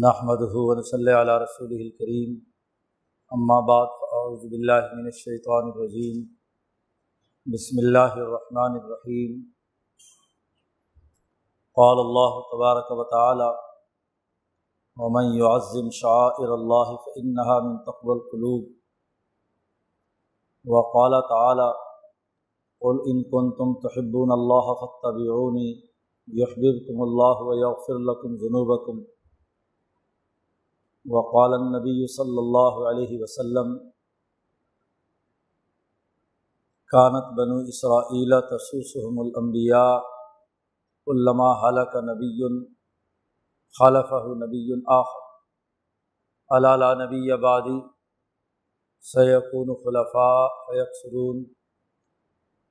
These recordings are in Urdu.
نحمد صلی علیہ رسول الکریم اما بعد اعوذ باللہ من الشیطان الرجیم بسم اللہ الرحمن الرحیم قال اللہ تبارک و تعالی ومن يعظم شعائر اللہ فإنها من تقوى القلوب. وقال تعالی قل ان كنتم تحبون اللہ فاتبعونی يحببكم اللہ ويغفر لكم ذنوبكم. وقال النبی صلی اللہ علیہ وسلم کانت بنو اسرائیل تسوسحم الانبیاء علامہ حلق نبی خلف نبی آخر. علا نبی آبادی سیقون خلفاء فیقسرون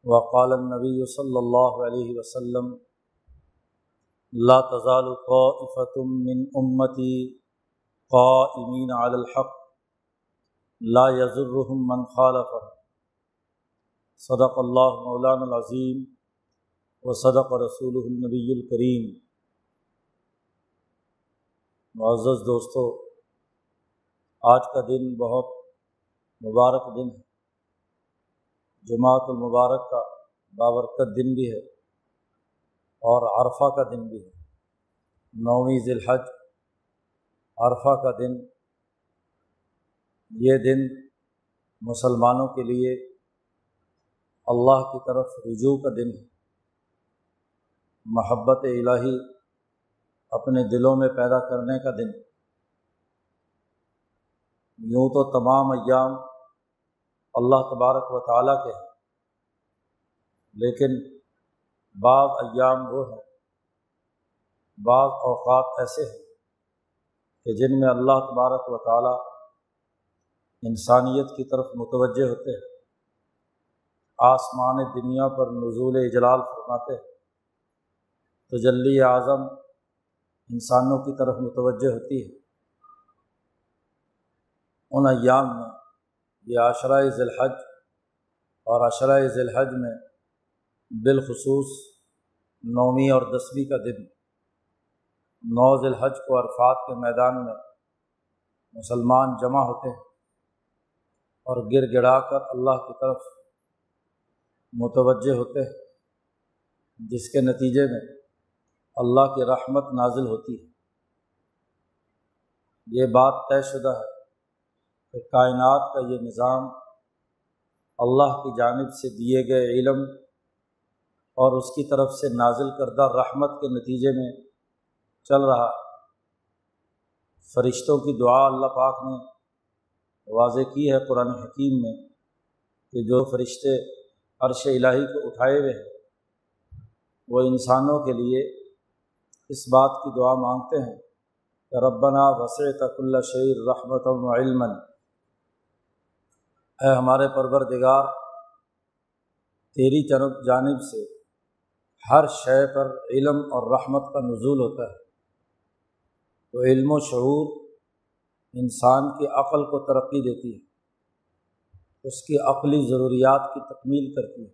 وقال النبی صلی اللہ علیہ وسلم، لا تزال طائفة من امتی قائمین علی الحق لا یزرحم من خالف صدق اللہ مولان العظیم و صدق رسول النبی الکریم معزز دوستو، آج کا دن بہت مبارک دن ہے۔ جماعت المبارک کا بابرکت دن بھی ہے اور عرفہ کا دن بھی ہے۔ نویں ذی الحج عرفہ کا دن، یہ دن مسلمانوں کے لیے اللہ کی طرف رجوع کا دن ہے۔ محبت الہی اپنے دلوں میں پیدا کرنے کا دن۔ یوں تو تمام ایام اللہ تبارک و تعالیٰ کے ہیں، لیکن بعض ایام وہ ہیں، بعض اوقات ایسے ہیں کہ جن میں اللہ تبارک و تعالیٰ انسانیت کی طرف متوجہ ہوتے ہیں، آسمان دنیا پر نزول اجلال فرماتے ہیں، تو جلی اعظم انسانوں کی طرف متوجہ ہوتی ہے۔ ان ایام میں یہ عشرۂ ذی الحج اور عشرۂ ذی الحج میں بالخصوص نویں اور دسویں کا دن نوز الحج کو عرفات کے میدان میں مسلمان جمع ہوتے ہیں اور گر گڑا کر اللہ کی طرف متوجہ ہوتے ہیں، جس کے نتیجے میں اللہ کی رحمت نازل ہوتی ہے۔ یہ بات طے شدہ ہے کہ کائنات کا یہ نظام اللہ کی جانب سے دیے گئے علم اور اس کی طرف سے نازل کردہ رحمت کے نتیجے میں چل رہا فرشتوں کی دعا اللہ پاک نے واضح کی ہے قرآن حکیم میں کہ جو فرشتے عرش الٰہی کو اٹھائے ہوئے ہیں، وہ انسانوں کے لیے اس بات کی دعا مانگتے ہیں۔ کہ ربنا وسع تک اللہ شعر رحمت علم اے ہمارے پروردگار، تیری جانب سے ہر شے پر علم اور رحمت کا نزول ہوتا ہے۔ تو علم و شعور انسان کی عقل کو ترقی دیتی ہے۔ اس کی عقلی ضروریات کی تکمیل کرتی ہے۔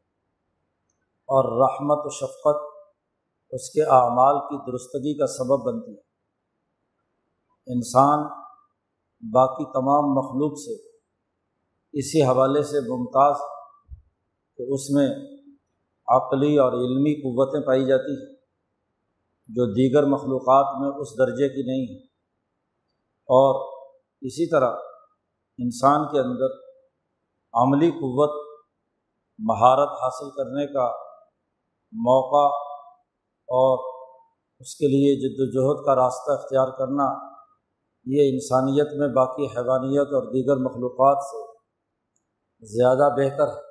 اور رحمت و شفقت اس کے اعمال کی درستگی کا سبب بنتی ہے۔ انسان باقی تمام مخلوق سے اسی حوالے سے ممتاز کہ اس میں عقلی اور علمی قوتیں پائی جاتی ہیں۔ جو دیگر مخلوقات میں اس درجے کی نہیں ہے اور اسی طرح انسان کے اندر عملی قوت، مہارت حاصل کرنے کا موقع اور اس کے لیے جد وجہد کا راستہ اختیار کرنا، یہ انسانیت میں باقی حیوانیت اور دیگر مخلوقات سے زیادہ بہتر ہے۔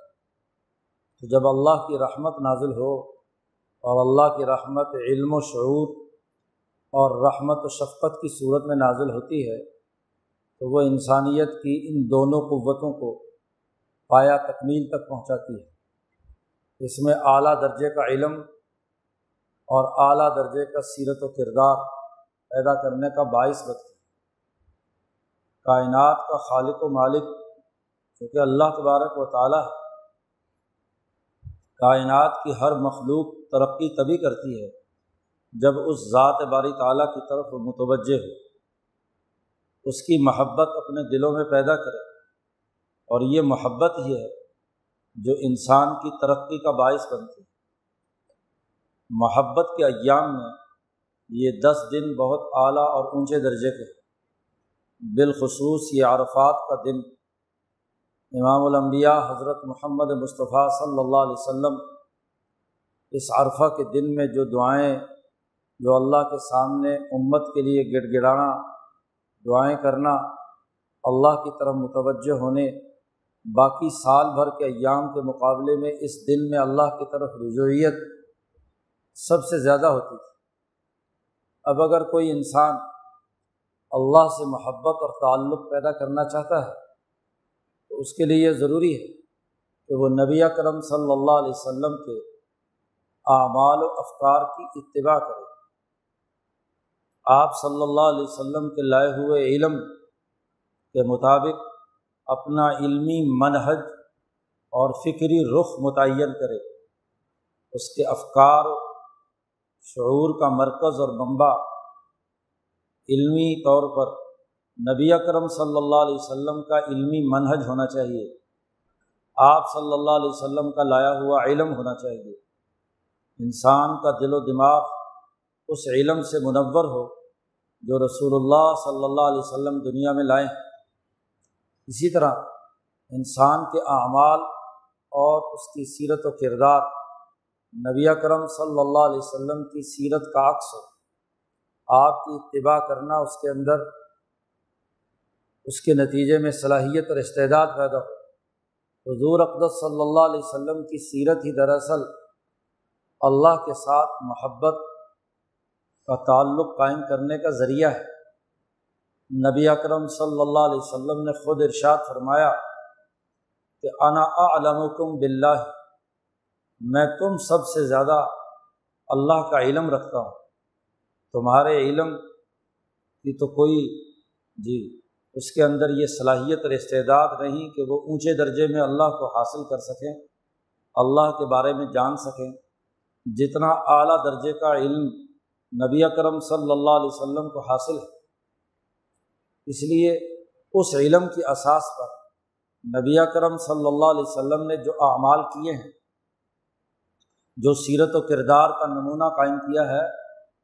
تو جب اللہ کی رحمت نازل ہو اور اللہ کی رحمت علم و شعور اور رحمت و شفقت کی صورت میں نازل ہوتی ہے، تو وہ انسانیت کی ان دونوں قوتوں کو پایا تکمیل تک پہنچاتی ہے۔ اس میں اعلیٰ درجے کا علم اور اعلیٰ درجے کا سیرت و کردار پیدا کرنے کا باعث بنتی ہے۔ کائنات کا خالق و مالک، چونکہ اللہ تبارک و تعالیٰ ہے کائنات کی ہر مخلوق ترقی تبھی کرتی ہے جب اس ذات باری تعالیٰ کی طرف متوجہ ہو۔ اس کی محبت اپنے دلوں میں پیدا کرے۔ اور یہ محبت ہی ہے جو انسان کی ترقی کا باعث بنتی ہے۔ محبت کے ایام میں یہ دس دن بہت اعلیٰ اور اونچے درجے کے بالخصوص یہ عرفات کا دن امام الانبیاء حضرت محمد مصطفیٰ صلی اللہ علیہ وسلم اس عرفہ کے دن میں جو دعائیں جو اللہ کے سامنے امت کے لیے گڑ گڑانا دعائیں کرنا، اللہ کی طرف متوجہ ہونے، باقی سال بھر کے ایام کے مقابلے میں اس دن میں اللہ کی طرف رجوعیت سب سے زیادہ ہوتی تھی۔ اب اگر کوئی انسان اللہ سے محبت اور تعلق پیدا کرنا چاہتا ہے تو اس کے لیے یہ ضروری ہے کہ وہ نبی کرم صلی اللہ علیہ وسلم کے اعمال و افکار کی اتباع کرے۔ آپ صلی اللہ علیہ وسلم کے لائے ہوئے علم کے مطابق اپنا علمی منحج اور فکری رخ متعین کرے۔ اس کے افکار شعور کا مرکز اور منبع علمی طور پر نبی اکرم صلی اللہ علیہ وسلم کا علمی منحج ہونا چاہیے۔ آپ صلی اللہ علیہ وسلم کا لایا ہوا علم ہونا چاہیے۔ انسان کا دل و دماغ اس علم سے منور ہو جو رسول اللہ صلی اللہ علیہ وسلم دنیا میں لائیں اسی طرح انسان کے اعمال اور اس کی سیرت و کردار نبی کرم صلی اللہ علیہ وسلم کی سیرت کا عکس ہو۔ آپ کی اتباع کرنا اس کے اندر اس کے نتیجے میں صلاحیت اور استعداد پیدا ہو۔ حضور اقدس صلی اللہ علیہ وسلم کی سیرت ہی دراصل اللہ کے ساتھ محبت کا تعلق قائم کرنے کا ذریعہ ہے۔ نبی اکرم صلی اللہ علیہ وسلم نے خود ارشاد فرمایا کہ انا علمکم بلّہ میں تم سب سے زیادہ اللہ کا علم رکھتا ہوں۔ تمہارے علم کی تو کوئی جی اس کے اندر یہ صلاحیت اور استعداد نہیں کہ وہ اونچے درجے میں اللہ کو حاصل کر سکیں، اللہ کے بارے میں جان سکیں۔ جتنا اعلیٰ درجے کا علم نبی اکرم صلی اللہ علیہ وسلم کو حاصل ہے، اس لیے اس علم کی اساس پر نبی اکرم صلی اللہ علیہ وسلم نے جو اعمال کیے ہیں، جو سیرت و کردار کا نمونہ قائم کیا ہے،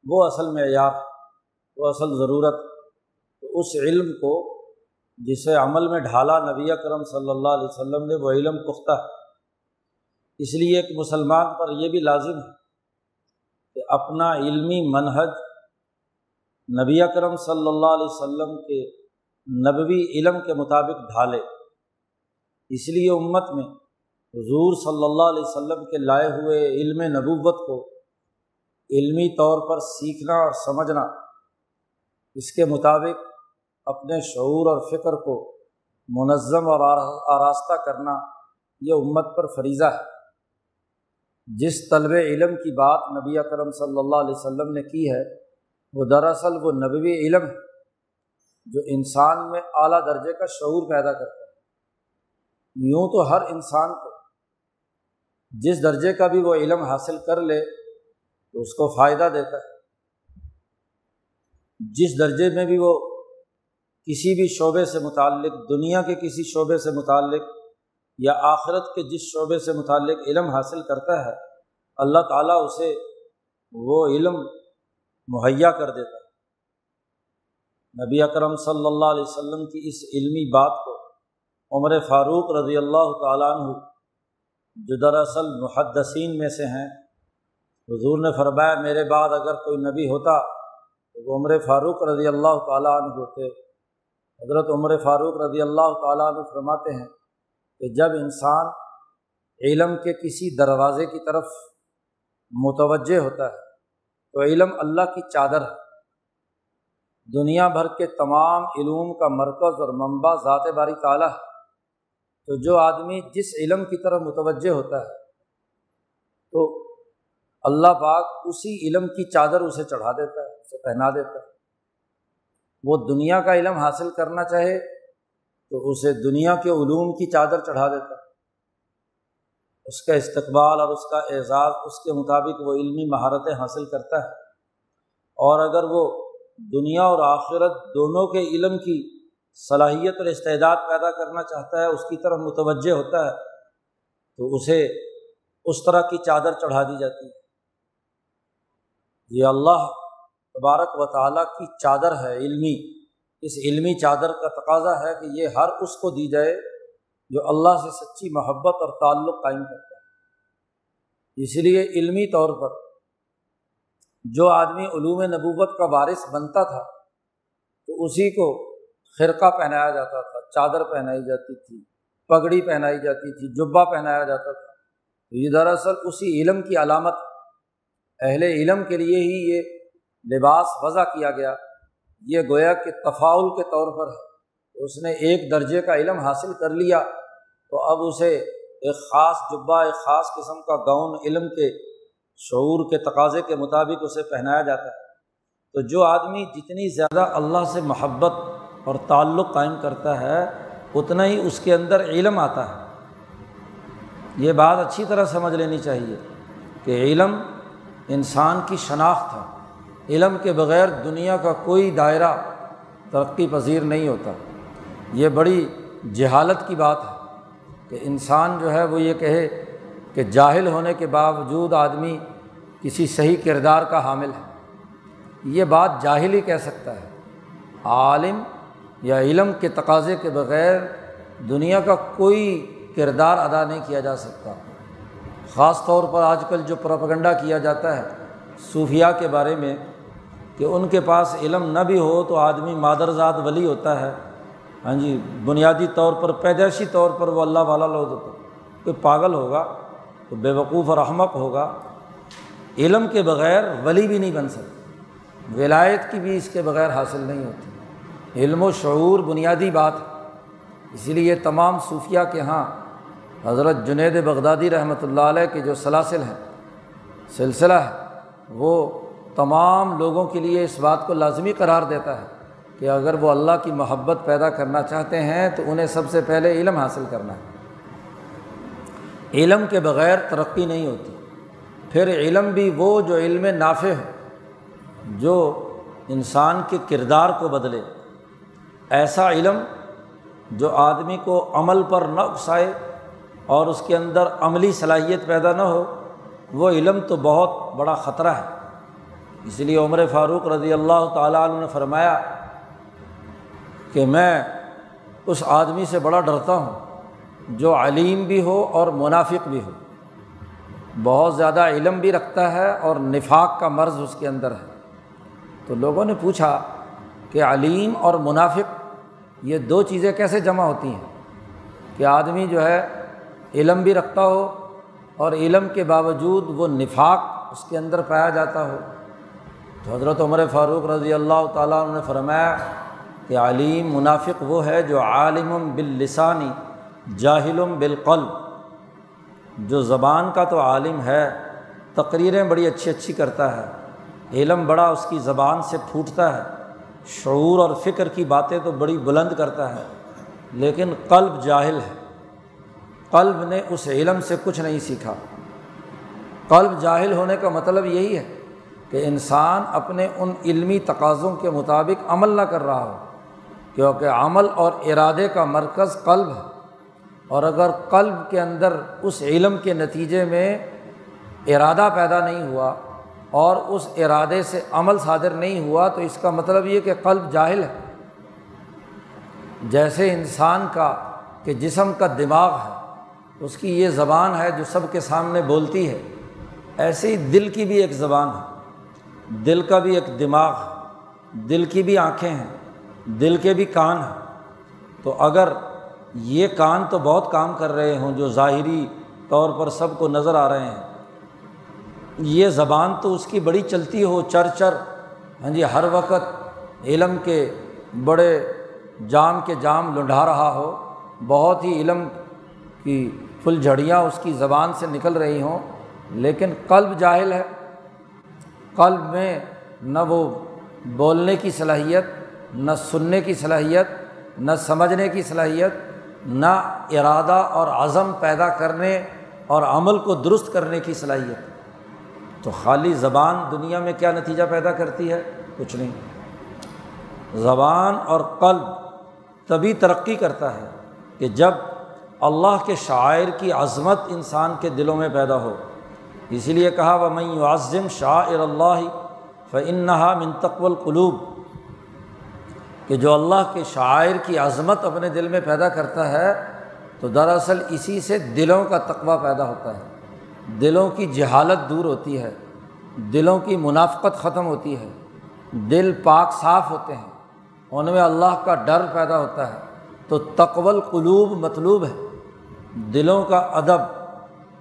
وہ اصل معیار وہ اصل ضرورت تو اس علم کو جسے عمل میں ڈھالا نبی کرم صلی اللہ علیہ وسلم نے وہ علم پختہ ہے۔ اس لیے ایک مسلمان پر یہ بھی لازم ہے کہ اپنا علمی منحج نبی کرم صلی اللہ علیہ وسلم کے نبوی علم کے مطابق ڈھالے۔ اس لیے امت میں حضور صلی اللہ علیہ وسلم کے لائے ہوئے علم نبوت کو علمی طور پر سیکھنا اور سمجھنا اس کے مطابق اپنے شعور اور فکر کو منظم اور آراستہ کرنا یہ امت پر فریضہ ہے۔ جس طلب علم کی بات نبی اکرم صلی اللہ علیہ وسلم نے کی ہے، وہ دراصل وہ نبوی علم ہے جو انسان میں اعلیٰ درجے کا شعور پیدا کرتا ہے۔ یوں تو ہر انسان کو جس درجے کا بھی وہ علم حاصل کر لے، تو اس کو فائدہ دیتا ہے۔ جس درجے میں بھی وہ کسی بھی شعبے سے متعلق، دنیا کے کسی شعبے سے متعلق یا آخرت کے جس شعبے سے متعلق علم حاصل کرتا ہے، اللہ تعالیٰ اسے وہ علم مہیا کر دیتا ہے۔ نبی اکرم صلی اللہ علیہ وسلم کی اس علمی بات کو عمر فاروق رضی اللہ تعالیٰ عنہ، جو دراصل محدثین میں سے ہیں، حضور نے فرمایا، میرے بعد اگر کوئی نبی ہوتا تو وہ عمر فاروق رضی اللہ تعالیٰ عنہ ہوتے۔ حضرت عمر فاروق رضی اللہ تعالیٰ عنہ فرماتے ہیں کہ جب انسان علم کے کسی دروازے کی طرف متوجہ ہوتا ہے، تو علم اللہ کی چادر ہے۔ دنیا بھر کے تمام علوم کا مرکز اور منبع ذات باری تعالیٰ ہے۔ تو جو آدمی جس علم کی طرف متوجہ ہوتا ہے، تو اللہ پاک اسی علم کی چادر اسے چڑھا دیتا ہے، اسے پہنا دیتا ہے۔ وہ دنیا کا علم حاصل کرنا چاہے تو اسے دنیا کے علوم کی چادر چڑھا دیتا ہے۔ اس کا استقبال اور اس کا اعزاز اس کے مطابق وہ علمی مہارتیں حاصل کرتا ہے۔ اور اگر وہ دنیا اور آخرت دونوں کے علم کی صلاحیت اور استعداد پیدا کرنا چاہتا ہے، اس کی طرف متوجہ ہوتا ہے، تو اسے اس طرح کی چادر چڑھا دی جاتی ہے۔ یہ اللہ تبارک و تعالیٰ کی چادر ہے علمی۔ اس علمی چادر کا تقاضا ہے کہ یہ ہر اس کو دی جائے جو اللہ سے سچی محبت اور تعلق قائم کرتا ہے۔ اس لیے علمی طور پر جو آدمی علوم نبوت کا وارث بنتا تھا، تو اسی کو خرقہ پہنایا جاتا تھا، چادر پہنائی جاتی تھی، پگڑی پہنائی جاتی تھی، جبہ پہنایا جاتا تھا۔ یہ دراصل اسی علم کی علامت اہل علم کے لیے ہی یہ لباس وضع کیا گیا، یہ گویا کہ تفاول کے طور پر ہے اس نے ایک درجے کا علم حاصل کر لیا، تو اب اسے ایک خاص جبہ، ایک خاص قسم کا گاؤن علم کے شعور کے تقاضے کے مطابق اسے پہنایا جاتا ہے۔ تو جو آدمی جتنی زیادہ اللہ سے محبت اور تعلق قائم کرتا ہے، اتنا ہی اس کے اندر علم آتا ہے۔ یہ بات اچھی طرح سمجھ لینی چاہیے کہ علم انسان کی شناخت ہے۔ علم کے بغیر دنیا کا کوئی دائرہ ترقی پذیر نہیں ہوتا۔ یہ بڑی جہالت کی بات ہے کہ انسان جو ہے وہ یہ کہے کہ جاہل ہونے کے باوجود آدمی کسی صحیح کردار کا حامل ہے۔ یہ بات جاہل ہی کہہ سکتا ہے۔ عالم یا علم کے تقاضے کے بغیر دنیا کا کوئی کردار ادا نہیں کیا جا سکتا۔ خاص طور پر آج کل جو پروپگنڈا کیا جاتا ہے صوفیہ کے بارے میں کہ ان کے پاس علم نہ بھی ہو تو آدمی مادرزاد ولی ہوتا ہے۔ ہاں جی بنیادی طور پر، پیدائشی طور پر وہ اللہ والا لوگ ہوتا کوئی پاگل ہوگا تو بے وقوف اور احمق ہوگا، علم کے بغیر ولی بھی نہیں بن سکتا۔ ولایت کی بھی اس کے بغیر حاصل نہیں ہوتی۔ علم و شعور بنیادی بات ہے۔ اسی لیے تمام صوفیہ کے یہاں حضرت جنید بغدادی رحمۃ اللہ علیہ کے جو سلاسل ہیں، سلسلہ ہے، وہ تمام لوگوں کے لیے اس بات کو لازمی قرار دیتا ہے کہ اگر وہ اللہ کی محبت پیدا کرنا چاہتے ہیں تو انہیں سب سے پہلے علم حاصل کرنا ہے۔ علم کے بغیر ترقی نہیں ہوتی۔ پھر علم بھی وہ جو علم نافع ہو جو انسان کے کردار کو بدلے۔ ایسا علم جو آدمی کو عمل پر نہ اکسائے اور اس کے اندر عملی صلاحیت پیدا نہ ہو، وہ علم تو بہت بڑا خطرہ ہے۔ اس لیے عمر فاروق رضی اللہ تعالیٰ عنہ نے فرمایا کہ میں اس آدمی سے بڑا ڈرتا ہوں جو علیم بھی ہو اور منافق بھی ہو۔ بہت زیادہ علم بھی رکھتا ہے اور نفاق کا مرض اس کے اندر ہے۔ تو لوگوں نے پوچھا کہ علیم اور منافق یہ دو چیزیں کیسے جمع ہوتی ہیں؟ کہ آدمی جو ہے علم بھی رکھتا ہو اور علم کے باوجود وہ نفاق اس کے اندر پایا جاتا ہو۔ تو حضرت عمر فاروق رضی اللہ تعالیٰ نے فرمایا کہ علیم منافق وہ ہے جو عالم باللسانی جاہلم بالقلب۔ جو زبان کا تو عالم ہے، تقریریں بڑی اچھی اچھی کرتا ہے، علم بڑا اس کی زبان سے پھوٹتا ہے، شعور اور فکر کی باتیں تو بڑی بلند کرتا ہے، لیکن قلب جاہل ہے۔ قلب نے اس علم سے کچھ نہیں سیکھا۔ قلب جاہل ہونے کا مطلب یہی ہے کہ انسان اپنے ان علمی تقاضوں کے مطابق عمل نہ کر رہا ہو، کیونکہ عمل اور ارادے کا مرکز قلب ہے۔ اور اگر قلب کے اندر اس علم کے نتیجے میں ارادہ پیدا نہیں ہوا اور اس ارادے سے عمل صادر نہیں ہوا، تو اس کا مطلب یہ کہ قلب جاہل ہے۔ جیسے انسان کا کہ جسم کا دماغ ہے، اس کی یہ زبان ہے جو سب کے سامنے بولتی ہے۔ ایسے ہی دل کی بھی ایک زبان ہے۔ دل کا بھی ایک دماغ دل کی بھی آنکھیں ہیں، دل کے بھی کان ہیں۔ تو اگر یہ کان تو بہت کام کر رہے ہوں جو ظاہری طور پر سب کو نظر آ رہے ہیں۔ یہ زبان تو اس کی بڑی چلتی ہو، چر چر۔ ہاں جی ہر وقت علم کے بڑے جام کے جام لنڈھا رہا ہو۔ بہت ہی علم کی پھل جھڑیاں اس کی زبان سے نکل رہی ہوں۔ لیکن قلب جاہل ہے۔ قلب میں نہ وہ بولنے کی صلاحیت، نہ سننے کی صلاحیت، نہ سمجھنے کی صلاحیت، نہ ارادہ اور عزم پیدا کرنے اور عمل کو درست کرنے کی صلاحیت۔ تو خالی زبان دنیا میں کیا نتیجہ پیدا کرتی ہے؟ کچھ نہیں۔ زبان اور قلب تبھی ترقی کرتا ہے کہ جب اللہ کے شاعر کی عظمت انسان کے دلوں میں پیدا ہو۔ اسی لیے کہا وہ میں عظم شاعر اللہ فنحا منتقب القلوب کہ جو اللہ کے شاعر کی عظمت اپنے دل میں پیدا کرتا ہے، تو دراصل اسی سے دلوں کا تقوہ پیدا ہوتا ہے۔ دلوں کی جہالت دور ہوتی ہے، دلوں کی منافقت ختم ہوتی ہے، دل پاک صاف ہوتے ہیں، ان میں اللہ کا ڈر پیدا ہوتا ہے۔ تو تقول قلوب مطلوب ہے، دلوں کا ادب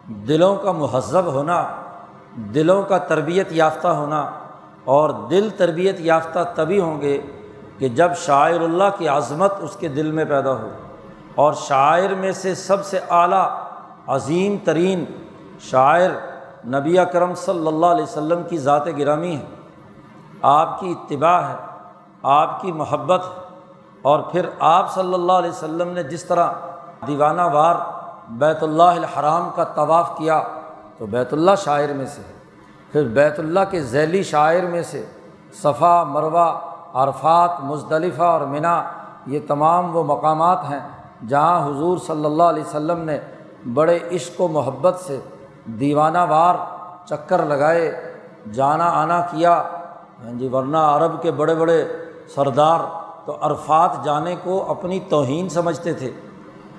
دلوں کا مہذب ہونا، دلوں کا تربیت یافتہ ہونا، اور دل تربیت یافتہ تبھی ہوں گے کہ جب شاعر اللہ کی عظمت اس کے دل میں پیدا ہو۔ اور شاعر میں سے سب سے اعلیٰ، عظیم ترین شاعر نبی کرم صلی اللہ علیہ وسلم کی ذات گرامی ہے آپ کی اتباع ہے، آپ کی محبت ہے۔ اور پھر آپ صلی اللہ علیہ وسلم نے جس طرح دیوانہ وار بیت اللہ الحرام کا طواف کیا تو بیت اللہ شاعر میں سے پھر بیت اللہ کے ذیلی شاعر میں سے صفا مروا عرفات مصطلفہ اور منا یہ تمام وہ مقامات ہیں جہاں حضور صلی اللہ علیہ وسلم نے بڑے عشق و محبت سے دیوانہ وار چکر لگائے، جانا آنا کیا۔ ہاں جی ورنہ عرب کے بڑے بڑے سردار تو عرفات جانے کو اپنی توہین سمجھتے تھے۔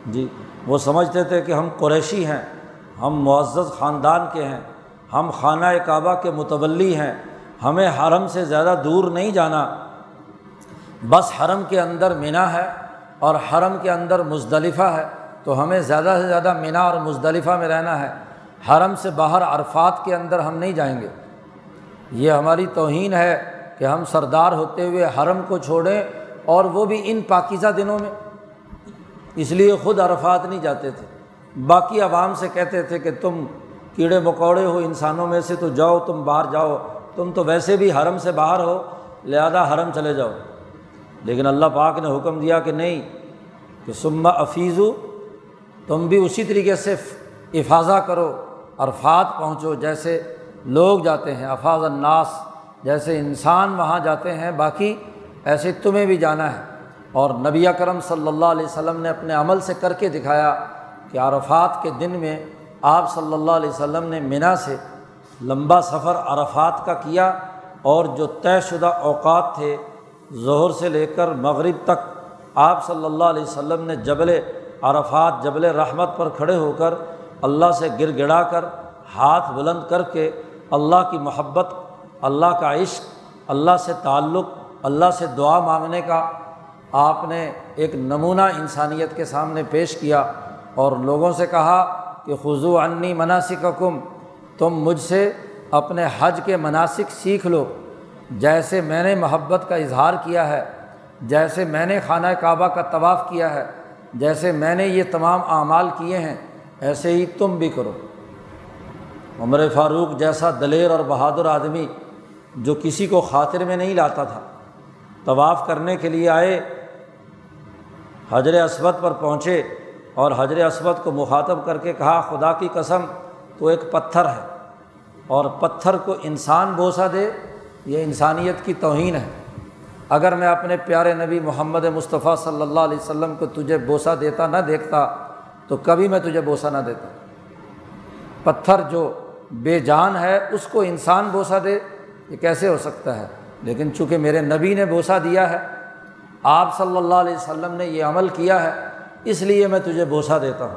جی وہ سمجھتے تھے کہ ہم قریشی ہیں، ہم معزز خاندان کے ہیں، ہم خانہ کعبہ کے متولی ہیں، ہمیں حرم سے زیادہ دور نہیں جانا۔ بس حرم کے اندر منا ہے اور حرم کے اندر مصطلفہ ہے، تو ہمیں زیادہ سے زیادہ منا اور مصطلفہ میں رہنا ہے۔ حرم سے باہر عرفات کے اندر ہم نہیں جائیں گے۔ یہ ہماری توہین ہے کہ ہم سردار ہوتے ہوئے حرم کو چھوڑیں اور وہ بھی ان پاکیزہ دنوں میں۔ اس لیے خود عرفات نہیں جاتے تھے۔ باقی عوام سے کہتے تھے کہ تم کیڑے مکوڑے ہو، انسانوں میں سے تو جاؤ، تم باہر جاؤ، تم تو ویسے بھی حرم سے باہر ہو، لہٰذا حرم چلے جاؤ۔ لیکن اللہ پاک نے حکم دیا کہ نہیں، کہ سما افیز ہو تم بھی اسی طریقے سے افاظہ کرو، عرفات پہنچو۔ جیسے لوگ جاتے ہیں، افاظ الناس، جیسے انسان وہاں جاتے ہیں، باقی ایسے تمہیں بھی جانا ہے۔ اور نبی کرم صلی اللہ علیہ وسلم نے اپنے عمل سے کر کے دکھایا کہ عرفات کے دن میں آپ صلی اللہ علیہ وسلم نے منا سے لمبا سفر عرفات کا کیا اور جو طے شدہ اوقات تھے، ظہر سے لے کر مغرب تک آپ صلی اللہ علیہ وسلم نے جبل عرفات، جبل رحمت پر کھڑے ہو کر اللہ سے گر گڑا کر ہاتھ بلند کر کے اللہ کی محبت، اللہ کا عشق، اللہ سے تعلق، اللہ سے دعا مانگنے کا آپ نے ایک نمونہ انسانیت کے سامنے پیش کیا اور لوگوں سے کہا کہ خضو عنی مناسب کم تم مجھ سے اپنے حج کے مناسب سیکھ لو۔ جیسے میں نے محبت کا اظہار کیا ہے، جیسے میں نے خانہ کعبہ کا طواف کیا ہے، جیسے میں نے یہ تمام اعمال کیے ہیں، ایسے ہی تم بھی کرو۔ عمر فاروق جیسا دلیر اور بہادر آدمی جو کسی کو خاطر میں نہیں لاتا تھا، طواف کرنے کے لیے آئے حضر اسود پر پہنچے اور حضر اسود کو مخاطب کر کے کہا، خدا کی قسم، تو ایک پتھر ہے اور پتھر کو انسان بوسہ دے، یہ انسانیت کی توہین ہے۔ اگر میں اپنے پیارے نبی محمد مصطفیٰ صلی اللہ علیہ وسلم کو تجھے بوسہ دیتا نہ دیکھتا، تو کبھی میں تجھے بوسہ نہ دیتا۔ پتھر جو بے جان ہے، اس کو انسان بوسہ دے، یہ کیسے ہو سکتا ہے؟ لیکن چونکہ میرے نبی نے بوسہ دیا ہے آپ صلی اللہ علیہ وسلم نے یہ عمل کیا ہے، اس لیے میں تجھے بوسہ دیتا ہوں۔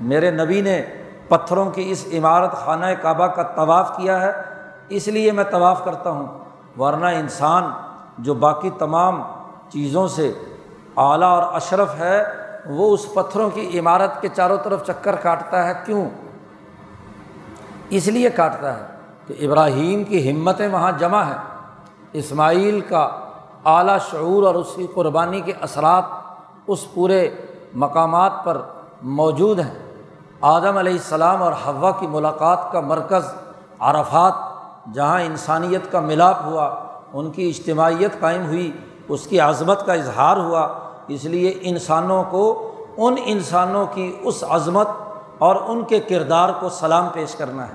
میرے نبی نے پتھروں کی اس عمارت خانہ کعبہ کا طواف کیا ہے، اس لیے میں طواف کرتا ہوں۔ ورنہ انسان جو باقی تمام چیزوں سے اعلیٰ اور اشرف ہے، وہ اس پتھروں کی عمارت کے چاروں طرف چکر کاٹتا ہے۔ کیوں؟ اس لیے کاٹتا ہے کہ ابراہیم کی ہمتیں وہاں جمع ہیں۔ اسماعیل کا اعلیٰ شعور اور اس کی قربانی کے اثرات اس پورے مقامات پر موجود ہیں۔ آدم علیہ السلام اور ہوا کی ملاقات کا مرکز عرفات، جہاں انسانیت کا ملاپ ہوا، ان کی اجتماعیت قائم ہوئی، اس کی عظمت کا اظہار ہوا۔ اس لیے انسانوں کو، ان انسانوں کی اس عظمت اور ان کے کردار کو سلام پیش کرنا ہے۔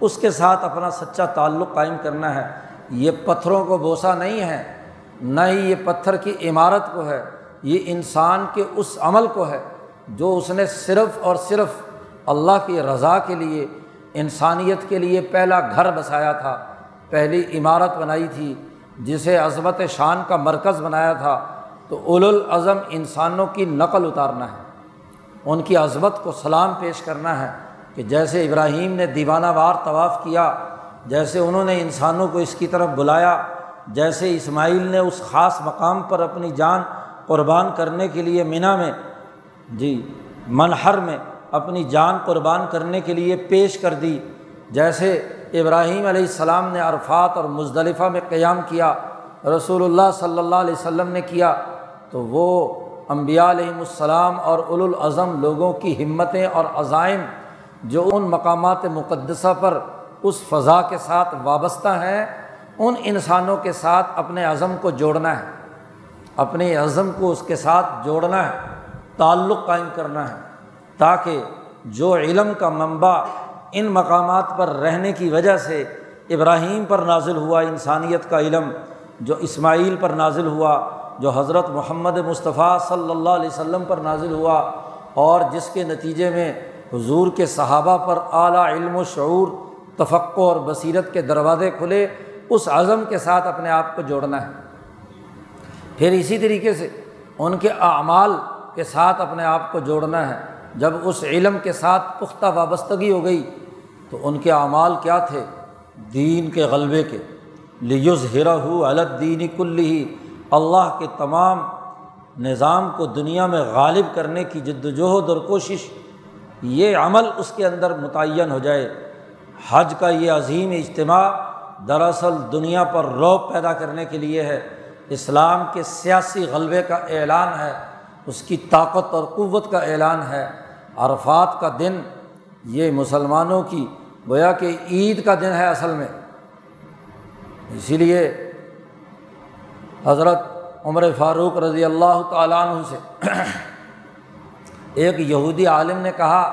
اس کے ساتھ اپنا سچا تعلق قائم کرنا ہے۔ یہ پتھروں کو بوسہ نہیں ہے۔ نہ ہی یہ پتھر کی عمارت کو ہے، یہ انسان کے اس عمل کو ہے جو اس نے صرف اور صرف اللہ کی رضا کے لیے، انسانیت کے لیے پہلا گھر بسایا تھا، پہلی عمارت بنائی تھی، جسے عظمت شان کا مرکز بنایا تھا۔ تو اول الازم انسانوں کی نقل اتارنا ہے۔ ان کی عظمت کو سلام پیش کرنا ہے کہ جیسے ابراہیم نے دیوانہ وار طواف کیا، جیسے انہوں نے انسانوں کو اس کی طرف بلایا جیسے اسماعیل نے اس خاص مقام پر اپنی جان قربان کرنے کے لیے مینا میں جی منہر میں اپنی جان قربان کرنے کے لیے پیش کر دی۔ جیسے ابراہیم علیہ السلام نے عرفات اور مصطلفہ میں قیام کیا، رسول اللہ صلی اللہ علیہ وسلم نے کیا، تو وہ امبیا علیہم السلام اور الاظم لوگوں کی ہمتیں اور عزائم جو ان مقامات مقدسہ پر اس فضا کے ساتھ وابستہ ہیں۔ ان انسانوں کے ساتھ اپنے عزم کو جوڑنا ہے۔ اپنے عزم کو اس کے ساتھ جوڑنا ہے، تعلق قائم کرنا ہے۔ تاکہ جو علم کا منبع ان مقامات پر رہنے کی وجہ سے ابراہیم پر نازل ہوا، انسانیت کا علم، جو اسماعیل پر نازل ہوا، جو حضرت محمد مصطفیٰ صلی اللہ علیہ وسلم پر نازل ہوا، اور جس کے نتیجے میں حضور کے صحابہ پر اعلیٰ علم و شعور تفقع اور بصیرت کے دروازے کھلے اس عزم کے ساتھ اپنے آپ کو جوڑنا ہے۔ پھر اسی طریقے سے ان کے اعمال کے ساتھ اپنے آپ کو جوڑنا ہے۔ جب اس علم کے ساتھ پختہ وابستگی ہو گئی تو ان کے اعمال کیا تھے؟ دین کے غلبے کے۔ لیز ہرا ہو الدین کل ہی اللہ کے تمام نظام کو دنیا میں غالب کرنے کی جد وجہد اور کوشش، یہ عمل اس کے اندر متعین ہو جائے۔ حج کا یہ عظیم اجتماع دراصل دنیا پر روب پیدا کرنے کے لیے ہے، اسلام کے سیاسی غلبے کا اعلان ہے، اس کی طاقت اور قوت کا اعلان ہے۔ عرفات کا دن، یہ مسلمانوں کی گویا کہ عید کا دن ہے اصل میں۔ اسی لیے حضرت عمر فاروق رضی اللہ تعالیٰ عنہ سے ایک یہودی عالم نے کہا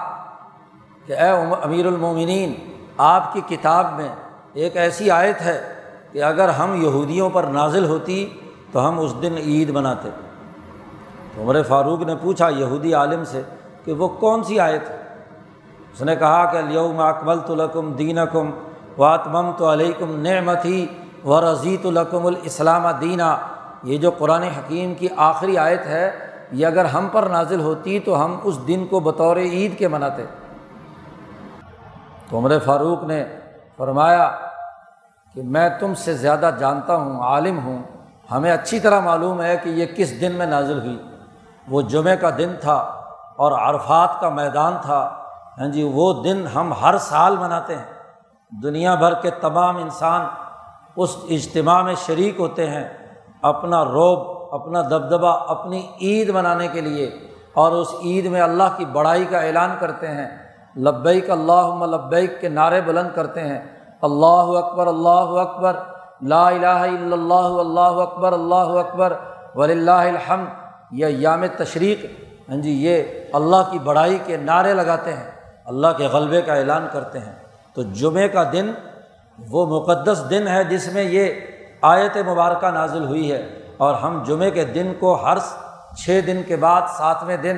کہ اے امیر المومنین، آپ کی کتاب میں ایک ایسی آیت ہے کہ اگر ہم یہودیوں پر نازل ہوتی تو ہم اس دن عید مناتے۔ تو عمر فاروق نے پوچھا یہودی عالم سے کہ وہ کون سی آیت ہے؟ اس نے کہا کہ لیوم اکمل تو لکم دین کم واتمم تو علیکم نعمتی و رضیت القم الاسلام دینہ یہ جو قرآن حکیم کی آخری آیت ہے، یہ اگر ہم پر نازل ہوتی تو ہم اس دن کو بطور عید کے مناتے۔ تو عمر فاروق نے فرمایا کہ میں تم سے زیادہ جانتا ہوں، عالم ہوں۔ ہمیں اچھی طرح معلوم ہے کہ یہ کس دن میں نازل ہوئی۔ وہ جمعہ کا دن تھا اور عرفات کا میدان تھا۔ ہاں جی وہ دن ہم ہر سال مناتے ہیں۔ دنیا بھر کے تمام انسان اس اجتماع میں شریک ہوتے ہیں۔ اپنا روب، اپنا دبدبہ، اپنی عید منانے کے لیے۔ اور اس عید میں اللہ کی بڑائی کا اعلان کرتے ہیں۔ لبیک اللہ لبیک کے نعرے بلند کرتے ہیں۔ اللہ اکبر اللہ اکبر، لا الہ الا اللہ اللہ اکبر اللہ اکبر ولی اللہ الحمد۔ یہ یام تشریق ہاں جی یہ اللہ کی بڑائی کے نعرے لگاتے ہیں۔ اللہ کے غلبے کا اعلان کرتے ہیں۔ تو جمعے کا دن، وہ مقدس دن ہے جس میں یہ آیت مبارکہ نازل ہوئی ہے۔ اور ہم جمعے کے دن کو ہر چھ دن کے بعد ساتویں دن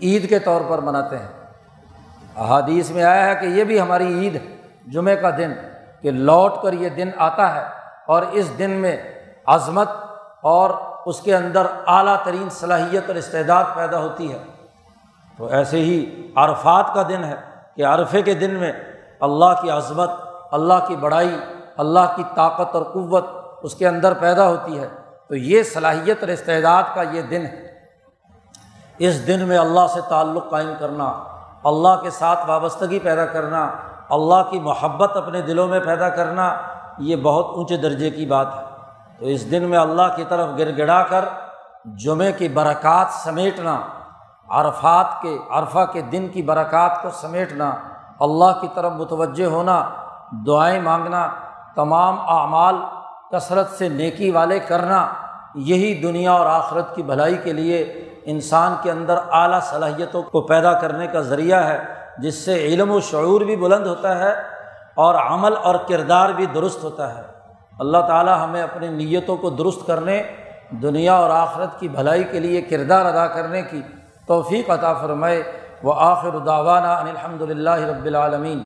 عید کے طور پر مناتے ہیں۔ احادیث میں آیا ہے کہ یہ بھی ہماری عید ہے جمعہ کا دن کہ لوٹ کر یہ دن آتا ہے اور اس دن میں عظمت اور اس کے اندر اعلیٰ ترین صلاحیت اور استعداد پیدا ہوتی ہے۔ تو ایسے ہی عرفات کا دن ہے کہ عرفے کے دن میں اللہ کی عظمت، اللہ کی بڑائی، اللہ کی طاقت اور قوت اس کے اندر پیدا ہوتی ہے۔ تو یہ صلاحیت اور استعداد کا یہ دن ہے۔ اس دن میں اللہ سے تعلق قائم کرنا اللہ کے ساتھ وابستگی پیدا کرنا، اللہ کی محبت اپنے دلوں میں پیدا کرنا، یہ بہت اونچے درجے کی بات ہے۔ تو اس دن میں اللہ کی طرف گر گڑا کر، جمعے کی برکات سمیٹنا، عرفات کے، عرفہ کے دن کی برکات کو سمیٹنا، اللہ کی طرف متوجہ ہونا، دعائیں مانگنا، تمام اعمال کثرت سے نیکی والے کرنا، یہی دنیا اور آخرت کی بھلائی کے لیے انسان کے اندر اعلیٰ صلاحیتوں کو پیدا کرنے کا ذریعہ ہے، جس سے علم و شعور بھی بلند ہوتا ہے اور عمل اور کردار بھی درست ہوتا ہے۔ اللہ تعالیٰ ہمیں اپنی نیتوں کو درست کرنے، دنیا اور آخرت کی بھلائی کے لیے کردار ادا کرنے کی توفیق عطا فرمائے۔ وہ آخر داوانہ الحمد للہ رب العالمین۔